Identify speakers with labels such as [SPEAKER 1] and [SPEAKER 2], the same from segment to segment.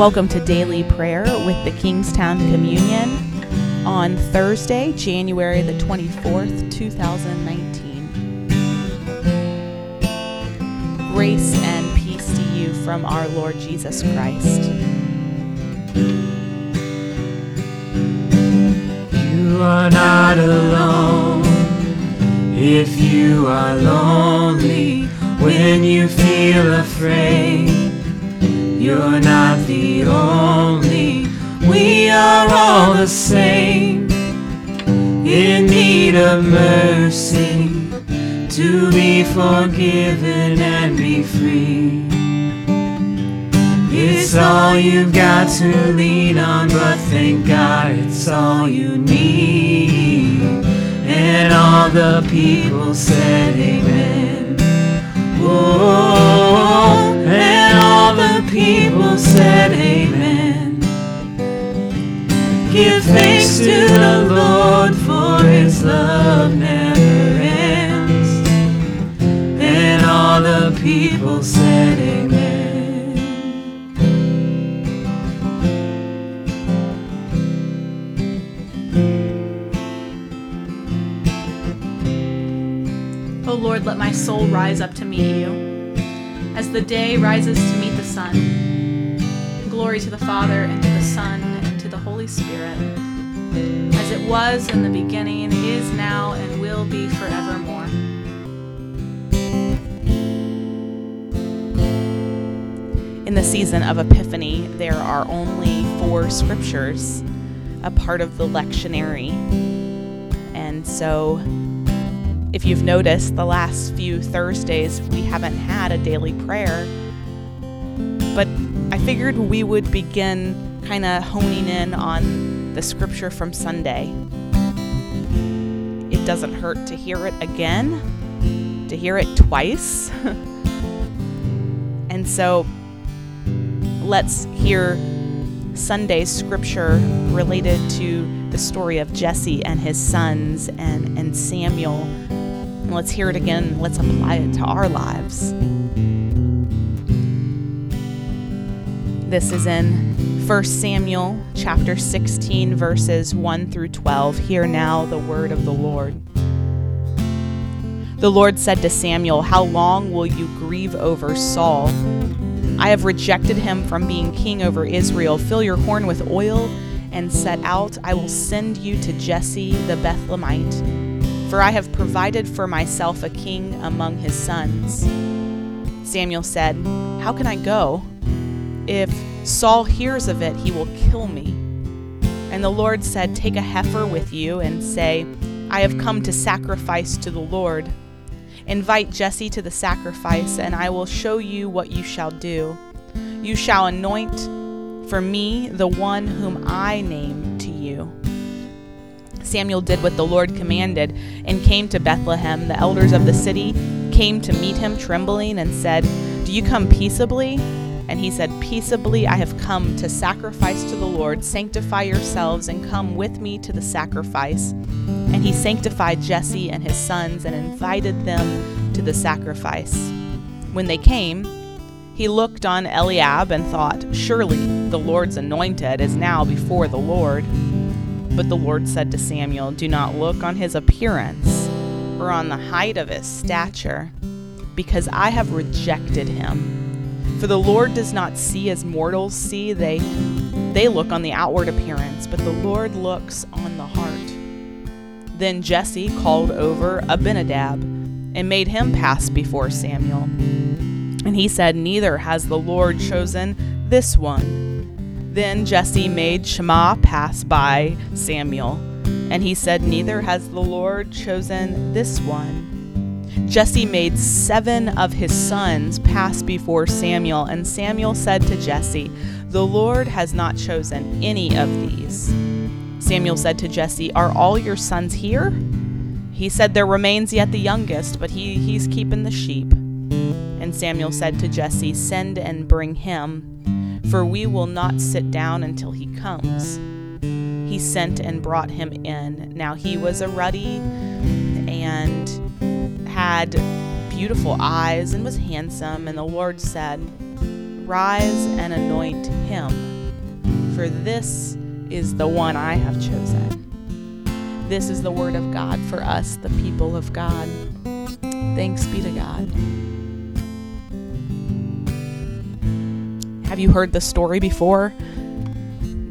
[SPEAKER 1] Welcome to Daily Prayer with the Kingstown Communion on Thursday, January the 24th, 2019. Grace and peace to you from our Lord Jesus Christ.
[SPEAKER 2] You are not alone if you are lonely when you feel afraid. You're not the only, we are all the same in need of mercy to be forgiven and be free. It's all you've got to lean on, but thank God it's all you need. And all the people said, Amen. Thanks to the Lord, for his love never ends. And all the people said, Amen.
[SPEAKER 1] O Lord, let my soul rise up to meet you, as the day rises to meet the sun. Glory to the Father, and to the Son, Spirit, as it was in the beginning, is now, and will be forevermore. In the season of Epiphany, there are only four scriptures, a part of the lectionary. And so if you've noticed, the last few Thursdays we haven't had a daily prayer. But I figured we would begin kind of honing in on the scripture from Sunday. It doesn't hurt to hear it again, to hear it twice. and so let's hear Sunday's scripture related to the story of Jesse and his sons and, and Samuel. And let's hear it again. Let's apply it to our lives. This is in 1 Samuel chapter 16, verses 1 through 12. Hear now the word of the Lord. The Lord said to Samuel, How long will you grieve over Saul? I have rejected him from being king over Israel. Fill your horn with oil and set out. I will send you to Jesse the Bethlehemite, for I have provided for myself a king among his sons. Samuel said, How can I go? If Saul hears of it, he will kill me. And the Lord said, Take a heifer with you and say, I have come to sacrifice to the Lord. Invite Jesse to the sacrifice, and I will show you what you shall do. You shall anoint for me the one whom I name to you. Samuel did what the Lord commanded and came to Bethlehem. The elders of the city came to meet him, trembling, and said, Do you come peaceably? And he said, Peaceably I have come to sacrifice to the Lord. Sanctify yourselves and come with me to the sacrifice. And he sanctified Jesse and his sons and invited them to the sacrifice. When they came, he looked on Eliab and thought, Surely the Lord's anointed is now before the Lord. But the Lord said to Samuel, Do not look on his appearance or on the height of his stature, because I have rejected him. For the Lord does not see as mortals see, they, they look on the outward appearance, but the Lord looks on the heart. Then Jesse called over Abinadab and made him pass before Samuel. And he said, Neither has the Lord chosen this one. Then Jesse made Shammah pass by Samuel. And he said, Neither has the Lord chosen this one. Jesse made seven of his sons pass before Samuel. And Samuel said to Jesse, The Lord has not chosen any of these. Samuel said to Jesse, Are all your sons here? He said, There remains yet the youngest, but he, he's keeping the sheep. And Samuel said to Jesse, Send and bring him, for we will not sit down until he comes. He sent and brought him in. Now he was a ruddy and had beautiful eyes and was handsome. And the Lord said, Rise and anoint him for this is the one I have chosen. This is the word of God for us, the people of God. Thanks be to God. Have you heard the story before?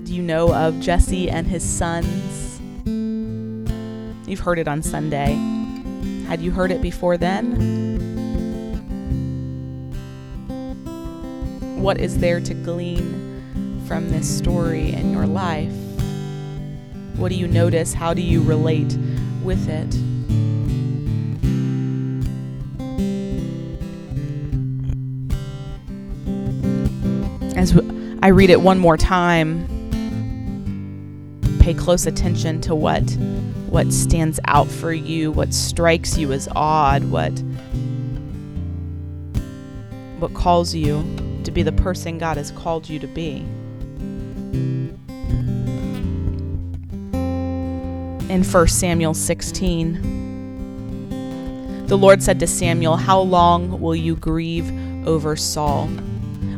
[SPEAKER 1] Do you know of Jesse and his sons? You've heard it on Sunday. Had you heard it before then? What is there to glean from this story in your life? What do you notice? How do you relate with it? As I read it one more time, pay close attention to what what stands out for you, what strikes you as odd, what what calls you to be the person God has called you to be. In 1 Samuel 16, the Lord said to Samuel, How long will you grieve over Saul?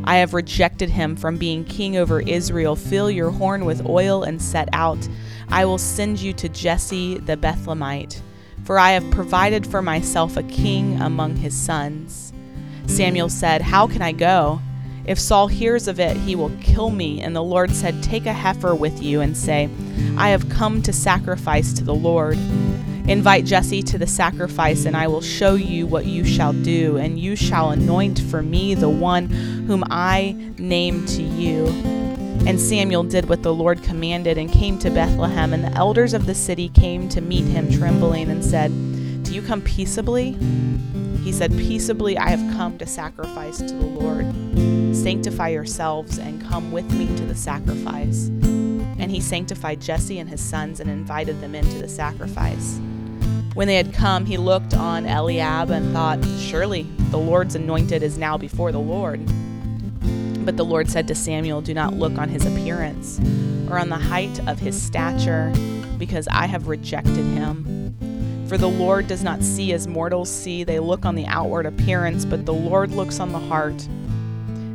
[SPEAKER 1] I have rejected him from being king over Israel. Fill your horn with oil and set out. I will send you to Jesse the Bethlehemite, for I have provided for myself a king among his sons. Samuel said, How can I go? If Saul hears of it, he will kill me. And the Lord said, Take a heifer with you and say, I have come to sacrifice to the Lord. Invite Jesse to the sacrifice, and I will show you what you shall do, and you shall anoint for me the one whom I name to you. And Samuel did what the Lord commanded and came to Bethlehem, and the elders of the city came to meet him trembling and said, Do you come peaceably? He said, Peaceably I have come to sacrifice to the Lord. Sanctify yourselves and come with me to the sacrifice. And he sanctified Jesse and his sons and invited them into the sacrifice. When they had come, he looked on Eliab and thought, Surely the Lord's anointed is now before the Lord. But the Lord said to Samuel, Do not look on his appearance or on the height of his stature, because I have rejected him. For the Lord does not see as mortals see, they look on the outward appearance, but the Lord looks on the heart.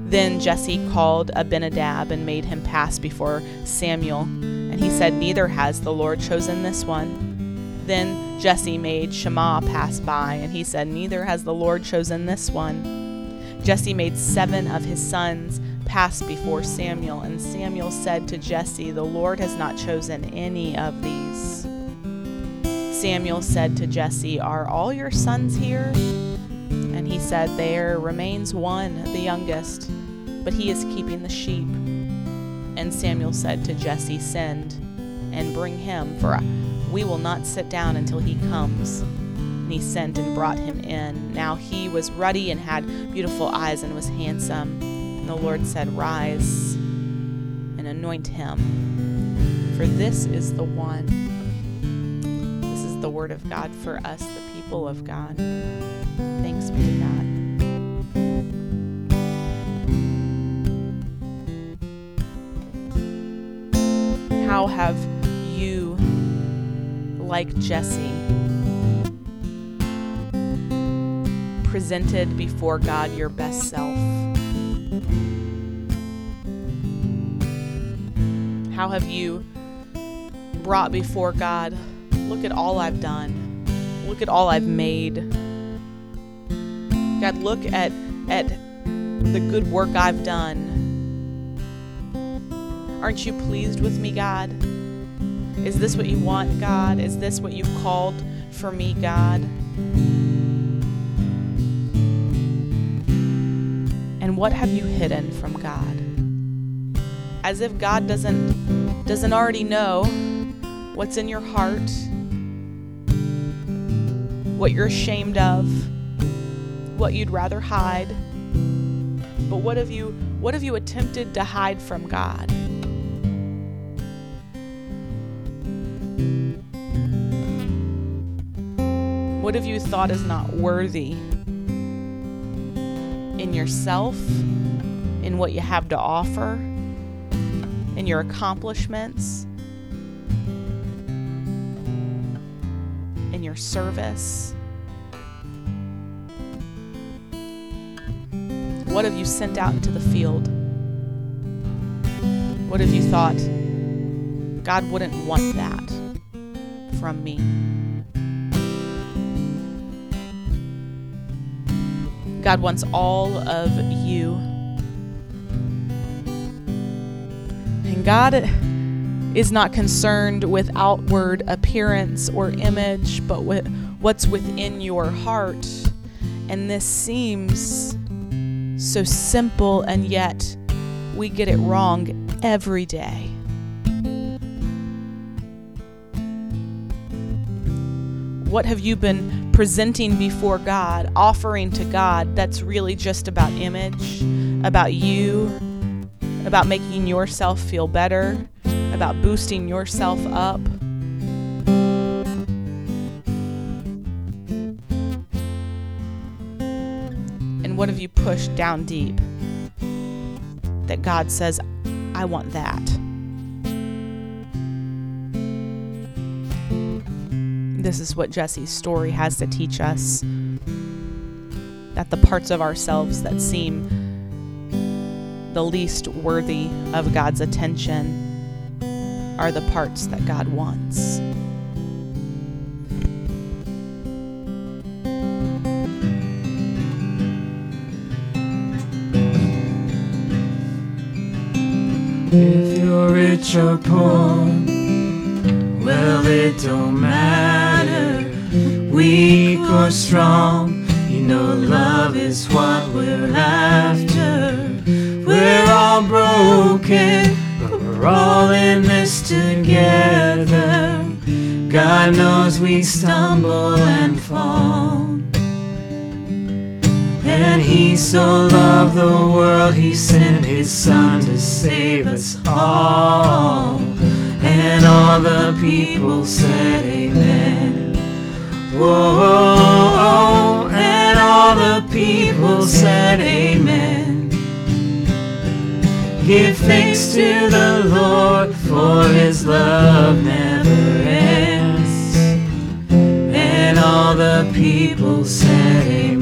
[SPEAKER 1] Then Jesse called Abinadab and made him pass before Samuel. And he said, Neither has the Lord chosen this one. Then Jesse made Shammah pass by, and he said, Neither has the Lord chosen this one. Jesse made seven of his sons pass before Samuel, and Samuel said to Jesse, The Lord has not chosen any of these. Samuel said to Jesse, Are all your sons here? And he said, There remains one, the youngest, but he is keeping the sheep. And Samuel said to Jesse, Send and bring him, for we will not sit down until he comes. And he sent and brought him in. Now he was ruddy and had beautiful eyes and was handsome. And the Lord said, Rise and anoint him, for this is the one This is the word of God for us, the people of God. Thanks be to God. How have you, like Jesse, presented before God your best self? How have you brought before God Look at all I've done. Look at all I've made. God, look at at the good work I've done. Aren't you pleased with me, God? Is this what you want, God? Is this what you've called for me, God? What have you hidden from God? As if God doesn't doesn't already know what's in your heart what you're ashamed of, what you'd rather hide. But what have you what have you attempted to hide from God? What have you thought is not worthy in yourself, in what you have to offer, in your accomplishments? In your service? What have you sent out into the field? What What have you thought? God wouldn't want that from me. God wants all of you. And God is not concerned with outward appearance or image, but with what's within your heart. And this seems so simple, and yet we get it wrong every day. What have you been presenting before God, offering to God that's really just about image, about you, about making yourself feel better, about boosting yourself up? And what have you pushed down deep that God says, I want that? This is what Jesse's story has to teach us that the parts of ourselves that seem the least worthy of God's attention are the parts that God wants.
[SPEAKER 2] If you're rich or poor, well, it don't matter. Weak or strong, you know love is what we're after. We're all broken, but we're all in this together. God knows we stumble and fall. And he so loved the world, he sent his son to save us all. And all the people said, Amen. Whoa, and all the people said, Amen. Give thanks to the Lord, for his love never ends. And all the people said, Amen.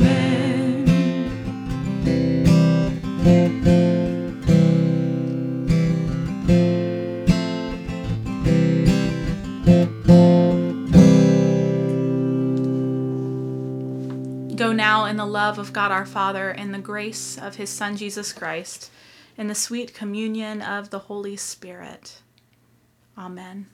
[SPEAKER 3] In the love of God our Father and the grace of his Son Jesus Christ, in the sweet communion of the Holy Spirit. Amen.